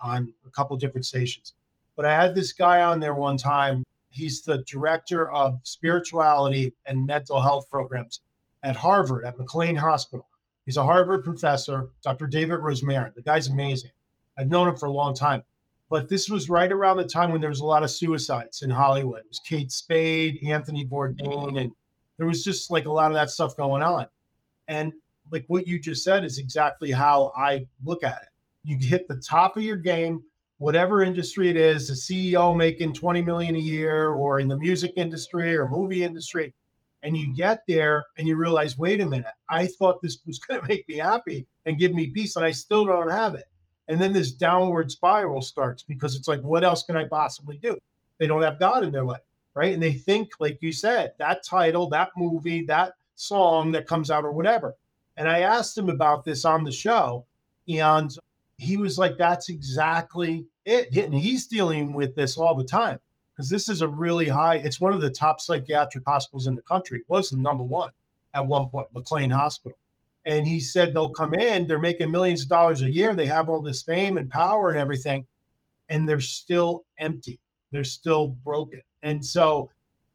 S2: on a couple different stations. But I had this guy on there one time. He's the director of spirituality and mental health programs at Harvard, at McLean Hospital. He's a Harvard professor, Dr. David Rosmarin. The guy's amazing. I've known him for a long time. But this was right around the time when there was a lot of suicides in Hollywood. It was Kate Spade, Anthony Bourdain, and there was just like a lot of that stuff going on. And like what you just said is exactly how I look at it. You hit the top of your game, whatever industry it is, the CEO making 20 million a year, or in the music industry or movie industry, and you get there and you realize, wait a minute, I thought this was going to make me happy and give me peace, and I still don't have it. And then this downward spiral starts because it's like, what else can I possibly do? They don't have God in their life, right? And they think, like you said, that title, that movie, that song that comes out or whatever. And I asked him about this on the show, and he was like, that's exactly it. And he's dealing with this all the time because this is a really high, it's one of the top psychiatric hospitals in the country. It was the number one at one point, McLean Hospital. And he said they'll come in, they're making millions of dollars a year, they have all this fame and power and everything, and they're still empty. They're still broken. And so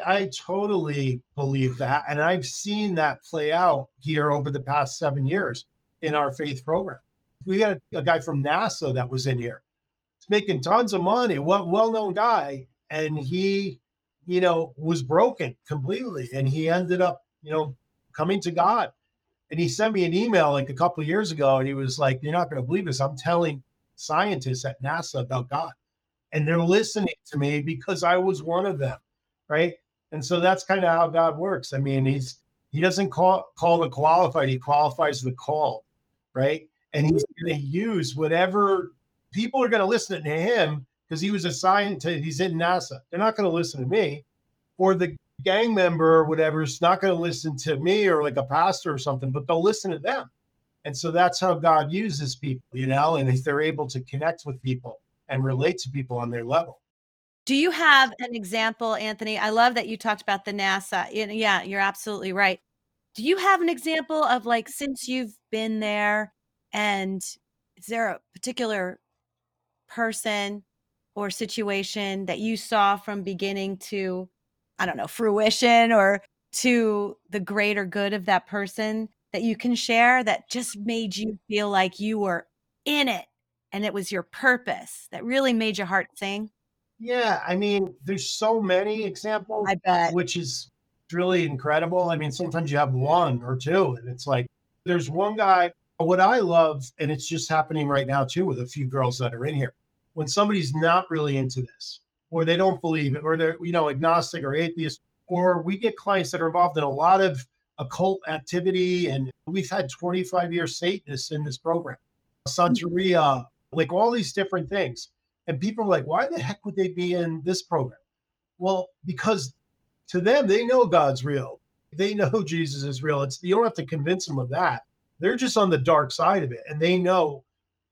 S2: I totally believe that. And I've seen that play out here over the past seven years in our faith program. We got a, a guy from NASA that was in here. He's making tons of money, well known guy. And he, you know, was broken completely. And he ended up, you know, coming to God and he sent me an email like a couple of years ago, and he was like, "You're not going to believe this. I'm telling scientists at NASA about God, and they're listening to me because I was one of them, right?" And so that's kind of how God works. I mean, he's he doesn't call call the qualified; he qualifies the call, right? And he's going to use whatever people are going to listen to him because he was a scientist. He's in NASA. They're not going to listen to me, or the gang member or whatever is not going to listen to me or like a pastor or something, but they'll listen to them. And so that's how God uses people, you know, and if they're able to connect with people and relate to people on their level.
S1: Do you have an example, Anthony? I love that you talked about the NASA. Yeah, you're absolutely right. Do you have an example of like since you've been there and is there a particular person or situation that you saw from beginning to I don't know, fruition or to the greater good of that person that you can share that just made you feel like you were in it and it was your purpose that really made your heart sing?
S2: Yeah, I mean, there's so many examples,
S1: I bet.
S2: which is really incredible. I mean, sometimes you have one or two, and it's like there's one guy. What I love, and it's just happening right now too with a few girls that are in here. When somebody's not really into this, or they don't believe it, or they're you know agnostic or atheist, or we get clients that are involved in a lot of occult activity, and we've had 25 year Satanists in this program, Santeria, like all these different things. And people are like, why the heck would they be in this program? Well, because to them, they know God's real. They know Jesus is real. It's you don't have to convince them of that. They're just on the dark side of it, and they know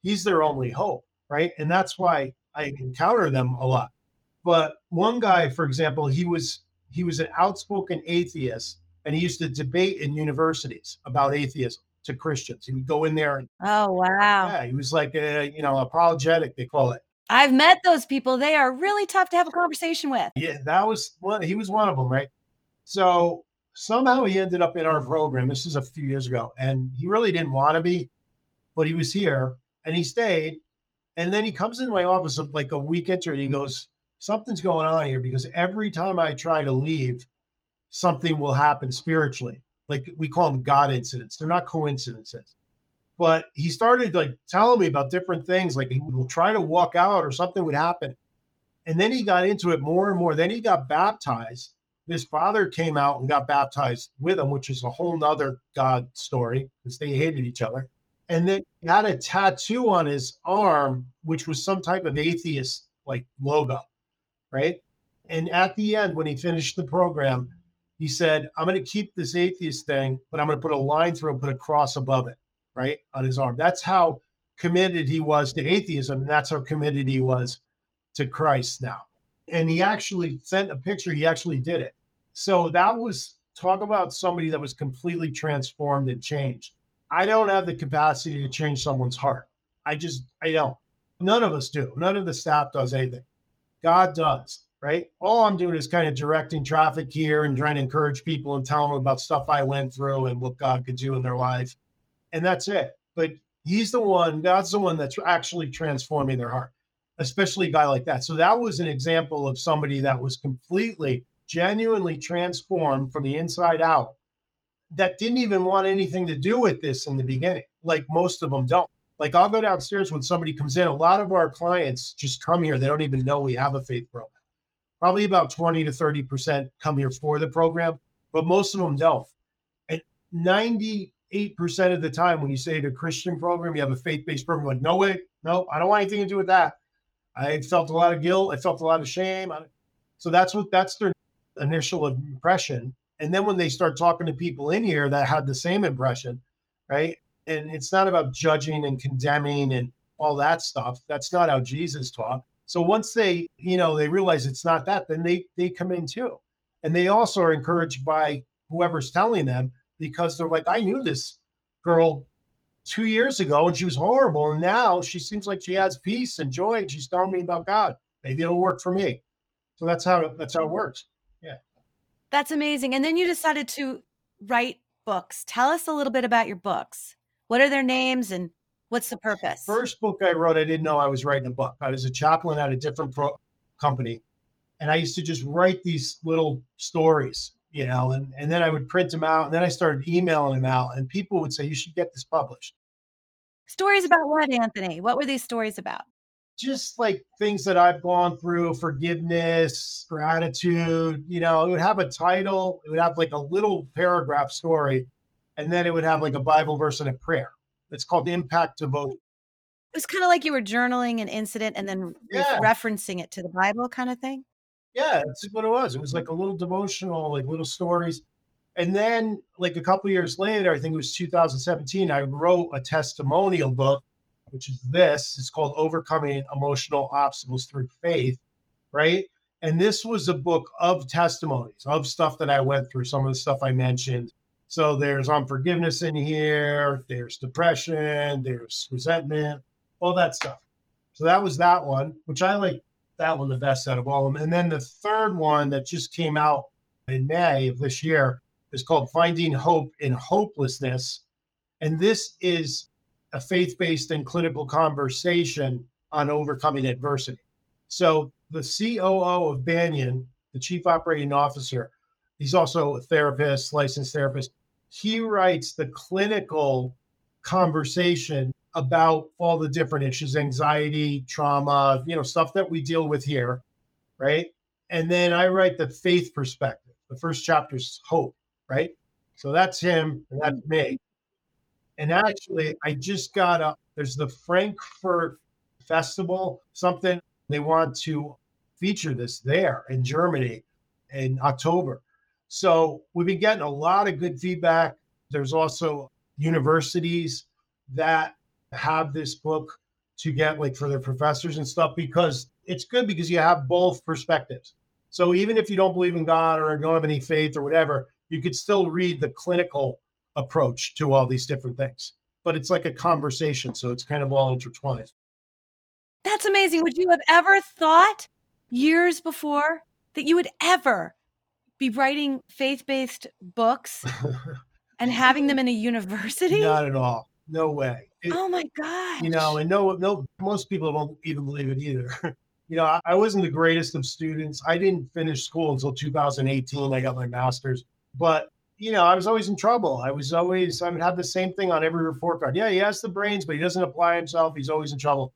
S2: He's their only hope, right? And that's why I encounter them a lot. But one guy, for example, he was he was an outspoken atheist, and he used to debate in universities about atheism to Christians. He would go in there and
S1: oh wow,
S2: yeah, he was like a you know apologetic they call it.
S1: I've met those people. They are really tough to have a conversation with.
S2: Yeah, that was one. He was one of them, right? So somehow he ended up in our program. This is a few years ago, and he really didn't want to be, but he was here and he stayed. And then he comes into my office like a week into it. And He goes, "Something's going on here because every time I try to leave, something will happen spiritually. Like we call them God incidents. They're not coincidences." But he started like telling me about different things, like he would try to walk out or something would happen. And then he got into it more and more. Then he got baptized. His father came out and got baptized with him, which is a whole nother God story because they hated each other. And then he had a tattoo on his arm, which was some type of atheist like logo, right? And at the end, when he finished the program, he said, I'm going to keep this atheist thing, but I'm going to put a line through and put a cross above it right, on his arm. That's how committed he was to atheism. And that's how committed he was to Christ now. And he actually sent a picture, he actually did it. So that was talk about somebody that was completely transformed and changed. I don't have the capacity to change someone's heart. I just, I don't. None of us do. None of the staff does anything. God does, right? All I'm doing is kind of directing traffic here and trying to encourage people and tell them about stuff I went through and what God could do in their life and that's it. But he's the one, God's the one that's actually transforming their heart, especially a guy like that. So that was an example of somebody that was completely, genuinely transformed from the inside out that didn't even want anything to do with this in the beginning, like most of them don't. Like I'll go downstairs when somebody comes in. A lot of our clients just come here. They don't even know we have a faith program. Probably about 20 to 30% come here for the program, but most of them don't. And 90 8% of the time when you say a Christian program, you have a faith based program, like, no way, no, I don't want anything to do with that. I felt a lot of guilt. I felt a lot of shame. So that's what that's their initial impression. And then when they start talking to people in here that had the same impression, right? And it's not about judging and condemning and all that stuff. That's not how Jesus taught. So once they, you know, they realize it's not that, then they they come in too. And they also are encouraged by whoever's telling them because they're like, I knew this girl two years ago and she was horrible. And now she seems like she has peace and joy and she's telling me about God. Maybe it'll work for me. So that's how that's how it works. Yeah.
S1: That's amazing. And then you decided to write books. Tell us a little bit about your books. What are their names and what's the purpose?
S2: First book I wrote, I didn't know I was writing a book. I was a chaplain at a different pro- company. And I used to just write these little stories you know, and, and then I would print them out. And then I started emailing them out, and people would say, You should get this published.
S1: Stories about what, Anthony? What were these stories about?
S2: Just like things that I've gone through, forgiveness, gratitude. You know, it would have a title, it would have like a little paragraph story, and then it would have like a Bible verse and a prayer. It's called Impact Devotion.
S1: It was kind of like you were journaling an incident and then yeah. referencing it to the Bible kind of thing.
S2: Yeah, that's what it was. It was like a little devotional, like little stories. And then, like a couple years later, I think it was 2017, I wrote a testimonial book, which is this. It's called Overcoming Emotional Obstacles Through Faith, right? And this was a book of testimonies, of stuff that I went through, some of the stuff I mentioned. So there's unforgiveness in here, there's depression, there's resentment, all that stuff. So that was that one, which I like that one the best out of all of them. And then the third one that just came out in May of this year. is called Finding Hope in Hopelessness. And this is a faith based and clinical conversation on overcoming adversity. So, the COO of Banyan, the chief operating officer, he's also a therapist, licensed therapist. He writes the clinical conversation about all the different issues anxiety trauma you know stuff that we deal with here right? And then i write the faith perspective the first chapter is hope right? So that's him and that's me. And actually i just got up there's the frankfurt festival something they want to feature this there in germany in october so we've been getting a lot of good feedback there's also universities that have this book to get like for their professors and stuff because it's good because you have both perspectives. So even if you don't believe in God or don't have any faith or whatever, you could still read the clinical approach to all these different things. But it's like a conversation, so it's kind of all intertwined.
S1: That's amazing. Would you have ever thought years before that you would ever be writing faith-based books and having them in a university?
S2: Not at all. No way.
S1: It, oh my god!
S2: You know, and no, no, most people don't even believe it either. you know, I, I wasn't the greatest of students. I didn't finish school until 2018. I got my master's, but you know, I was always in trouble. I was always, I would have the same thing on every report card. Yeah, he has the brains, but he doesn't apply himself. He's always in trouble.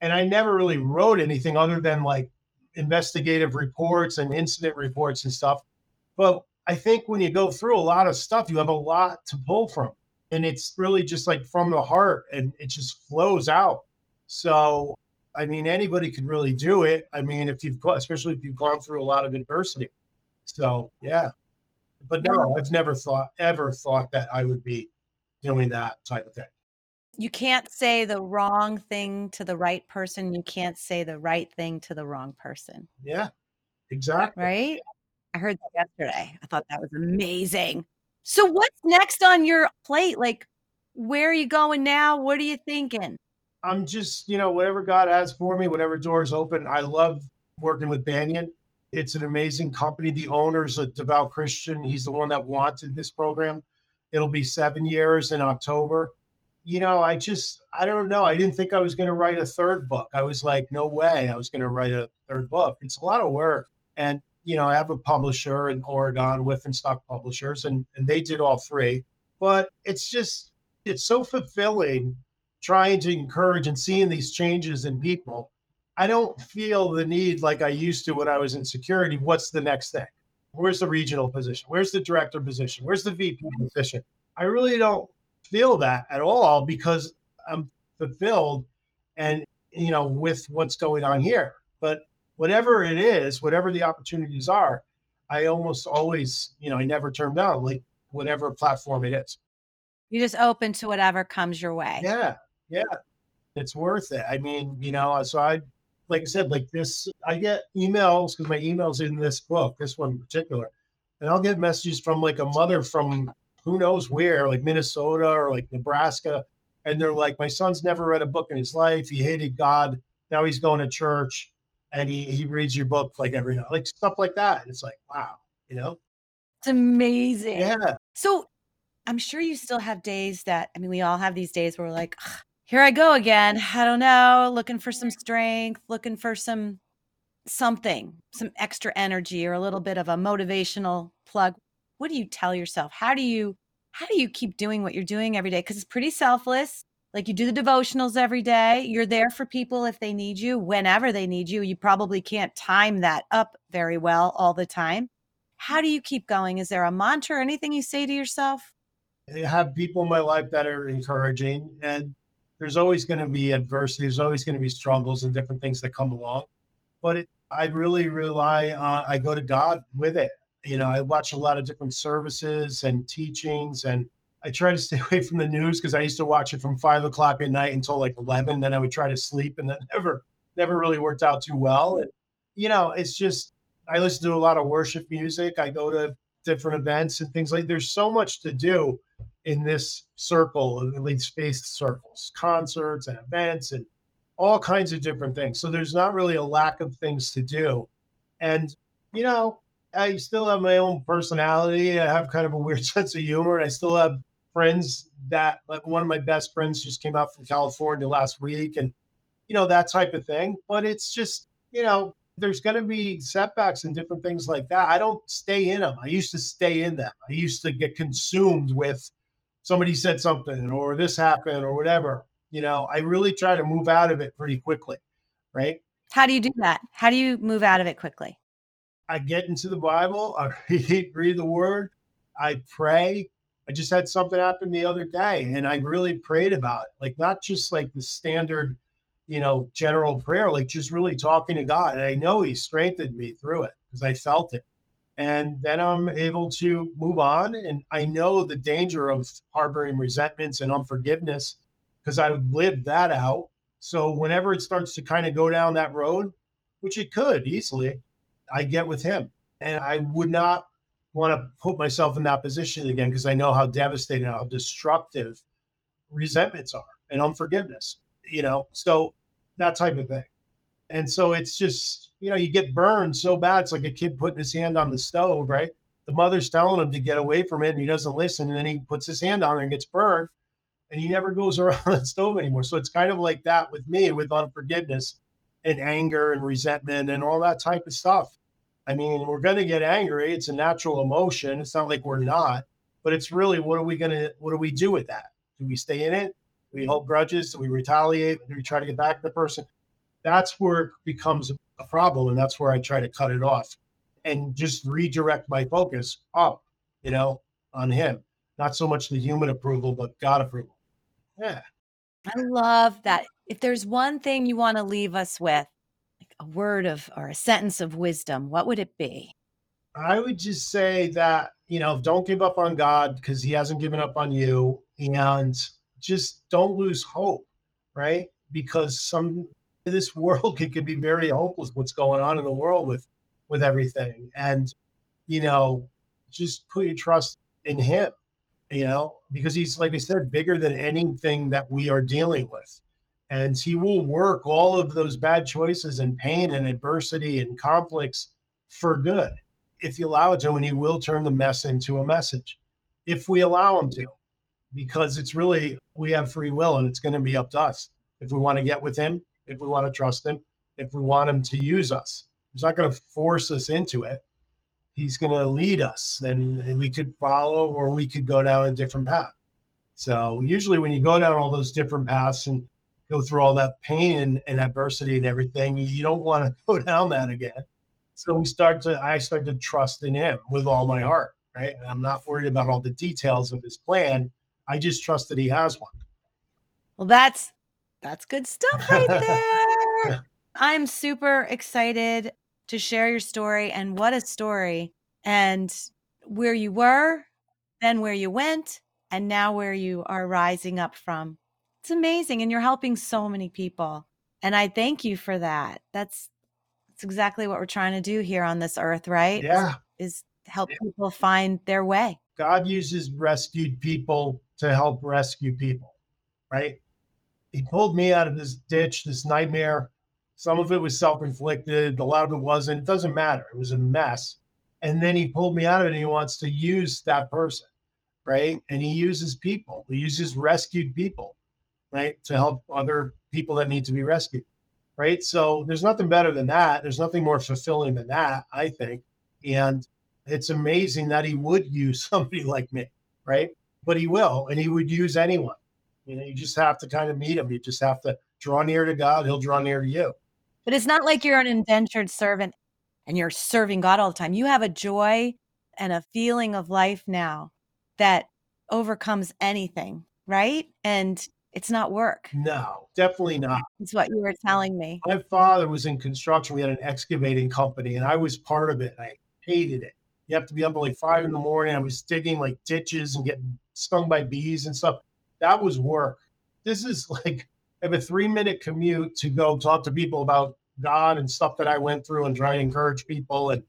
S2: And I never really wrote anything other than like investigative reports and incident reports and stuff. But I think when you go through a lot of stuff, you have a lot to pull from and it's really just like from the heart and it just flows out. So i mean anybody can really do it. I mean if you've especially if you've gone through a lot of adversity. So yeah. But no i've never thought ever thought that i would be doing that type of thing.
S1: You can't say the wrong thing to the right person. You can't say the right thing to the wrong person.
S2: Yeah. Exactly.
S1: Right i heard that yesterday i thought that was amazing so what's next on your plate? Like, where are you going now? What are you thinking?
S2: I'm just, you know, whatever God has for me, whatever doors open. I love working with Banyan. It's an amazing company. The owner's a devout Christian. He's the one that wanted this program. It'll be seven years in October. You know, I just, I don't know. I didn't think I was going to write a third book. I was like, no way I was going to write a third book. It's a lot of work. And you know, I have a publisher in Oregon, Wipf and Stock Publishers, and, and they did all three. But it's just, it's so fulfilling trying to encourage and seeing these changes in people. I don't feel the need like I used to when I was in security. What's the next thing? Where's the regional position? Where's the director position? Where's the VP position? I really don't feel that at all because I'm fulfilled and, you know, with what's going on here. But whatever it is, whatever the opportunities are, I almost always, you know, I never turn down like whatever platform it is.
S1: You just open to whatever comes your way.
S2: Yeah. Yeah. It's worth it. I mean, you know, uh, so I, like I said, like this, I get emails because my email's in this book, this one in particular. And I'll get messages from like a mother from who knows where, like Minnesota or like Nebraska. And they're like, my son's never read a book in his life. He hated God. Now he's going to church and he, he reads your book like every night, like stuff like that. It's like, wow, you know?
S1: It's amazing.
S2: Yeah.
S1: So I'm sure you still have days that, I mean, we all have these days where we're like, here I go again. I don't know, looking for some strength, looking for some something, some extra energy or a little bit of a motivational plug. What do you tell yourself? How do you how do you keep doing what you're doing every day? Because it's pretty selfless. Like you do the devotionals every day. You're there for people if they need you, whenever they need you. You probably can't time that up very well all the time. How do you keep going? Is there a mantra or anything you say to yourself?
S2: I have people in my life that are encouraging, and there's always going to be adversity. There's always going to be struggles and different things that come along. But it, I really rely on, I go to God with it. You know, I watch a lot of different services and teachings and I try to stay away from the news because I used to watch it from five o'clock at night until like eleven. Then I would try to sleep, and that never never really worked out too well. And you know, it's just I listen to a lot of worship music. I go to different events and things like. There's so much to do in this circle, at least space circles, concerts and events and all kinds of different things. So there's not really a lack of things to do. And you know, I still have my own personality. I have kind of a weird sense of humor. I still have friends that, like one of my best friends just came out from California last week and, you know, that type of thing. But it's just, you know, there's going to be setbacks and different things like that. I don't stay in them. I used to stay in them. I used to get consumed with somebody said something or this happened or whatever. You know, I really try to move out of it pretty quickly. Right.
S1: How do you do that? How do you move out of it quickly?
S2: I get into the Bible, I read, read the word, I pray. I just had something happen the other day and I really prayed about it. Like not just like the standard, you know, general prayer, like just really talking to God. And I know He strengthened me through it because I felt it. And then I'm able to move on. And I know the danger of harboring resentments and unforgiveness because I've lived that out. So whenever it starts to kind of go down that road, which it could easily, I get with him. And I would not want to put myself in that position again because I know how devastating, how destructive resentments are and unforgiveness, you know, so that type of thing. And so it's just, you know, you get burned so bad. It's like a kid putting his hand on the stove, right? The mother's telling him to get away from it and he doesn't listen. And then he puts his hand on it and gets burned and he never goes around the stove anymore. So it's kind of like that with me with unforgiveness and anger and resentment and all that type of stuff. I mean, we're going to get angry. It's a natural emotion. It's not like we're not, but it's really what are we going to, what do we do with that? Do we stay in it? Do we hold grudges? Do we retaliate? Do we try to get back at the person? That's where it becomes a problem. And that's where I try to cut it off and just redirect my focus up, you know, on him. Not so much the human approval, but God approval. Yeah.
S1: I love that. If there's one thing you want to leave us with, a word of or a sentence of wisdom, what would it be?
S2: I would just say that, you know, don't give up on God because he hasn't given up on you. And just don't lose hope, right? Because some this world can, can be very hopeless what's going on in the world with with everything. And, you know, just put your trust in him, you know, because he's like I said, bigger than anything that we are dealing with and he will work all of those bad choices and pain and adversity and conflicts for good if you allow it to and he will turn the mess into a message if we allow him to because it's really we have free will and it's going to be up to us. If we want to get with him if we want to trust him if we want him to use us he's not going to force us into it. He's going to lead us and we could follow or we could go down a different path. So usually when you go down all those different paths and go through all that pain and, and adversity and everything. You don't want to go down that again. So we start to, I start to trust in him with all my heart, right? And I'm not worried about all the details of his plan. I just trust that he has one.
S1: Well, that's that's good stuff right there. I'm super excited to share your story and what a story and where you were, then where you went, and now where you are rising up from. It's amazing. And you're helping so many people. And I thank you for that. That's that's exactly what we're trying to do here on this earth, right?
S2: Yeah.
S1: Is, help yeah. people find their way.
S2: God uses rescued people to help rescue people, right? He pulled me out of this ditch, this nightmare. Some of it was self inflicted, a lot of it wasn't. It doesn't matter. It was a mess. And then he pulled me out of it and he wants to use that person, right? And he uses people, he uses rescued people right? To help other people that need to be rescued, right? So there's nothing better than that. There's nothing more fulfilling than that, I think. And it's amazing that he would use somebody like me, right? But he will, and he would use anyone. You know, you just have to kind of meet him. You just have to draw near to God, he'll draw near to you.
S1: But it's not like you're an indentured servant and you're serving God all the time. You have a joy and a feeling of life now that overcomes anything, right? And it's not work.
S2: No, definitely not.
S1: It's what you were telling me.
S2: My father was in construction. We had an excavating company, and I was part of it. I hated it. You have to be up at like five in the morning. I was digging like ditches and getting stung by bees and stuff. That was work. This is like I have a three minute commute to go talk to people about God and stuff that I went through and try to encourage people. And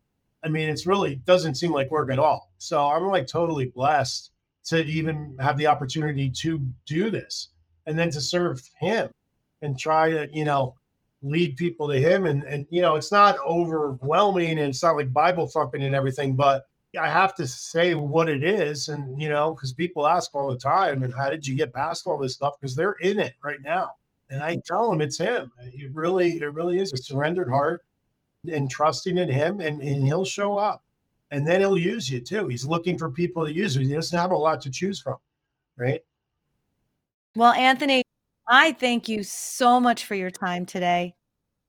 S2: I mean, it's really doesn't seem like work at all. So I'm like totally blessed to even have the opportunity to do this and then to serve him and try to, you know, lead people to him. And, and, you know, it's not overwhelming and it's not like Bible thumping and everything, but I have to say what it is. And, you know, because people ask all the time, and how did you get past all this stuff? Because they're in it right now. And I tell them it's him. It really, it really is a surrendered heart and trusting in him, and, and he'll show up. And then he'll use you too. He's looking for people to use. He doesn't have a lot to choose from, right?
S1: Well, Anthony, I thank you so much for your time today.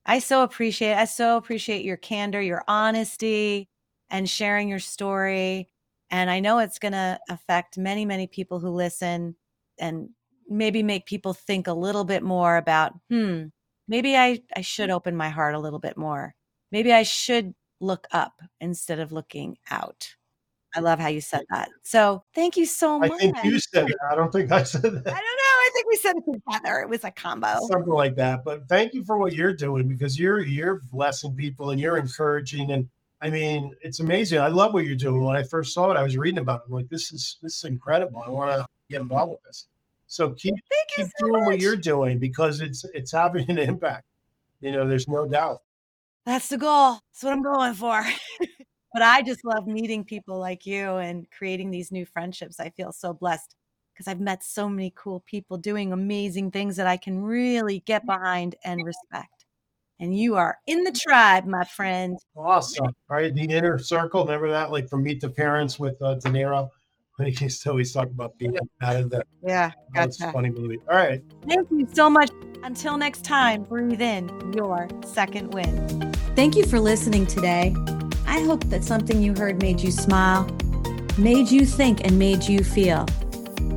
S1: I so appreciate I so appreciate your candor, your honesty, and sharing your story. And I know it's going to affect many, many people who listen and maybe make people think a little bit more about, hmm, maybe I, I should open my heart a little bit more. Maybe I should look up instead of looking out. I love how you said that. So thank you so much.
S2: I think you said it. I don't think I said that. I don't know.
S1: Think we said it together. It was a combo.
S2: Something like that. But thank you for what you're doing because you're you're blessing people and you're encouraging and I mean, it's amazing. I love what you're doing. When I first saw it, I was reading about it. I'm like, this is this is incredible. I want to get involved with this. So keep keep so doing much. what you're doing because it's it's having an impact. You know, there's no doubt.
S1: That's the goal. That's what I'm going for. but I just love meeting people like you and creating these new friendships. I feel so blessed because I've met so many cool people doing amazing things that I can really get behind and respect and you are in the tribe, my friend.
S2: Awesome. All right, the inner circle. Remember that, like from Meet the Parents with uh, De Niro. When he used to always talk about being out of the.
S1: Yeah,
S2: gotcha. That's funny movie. All right.
S1: Thank you so much. Until next time, breathe in your second wind. Thank you for listening today. I hope that something you heard made you smile, made you think, and made you feel.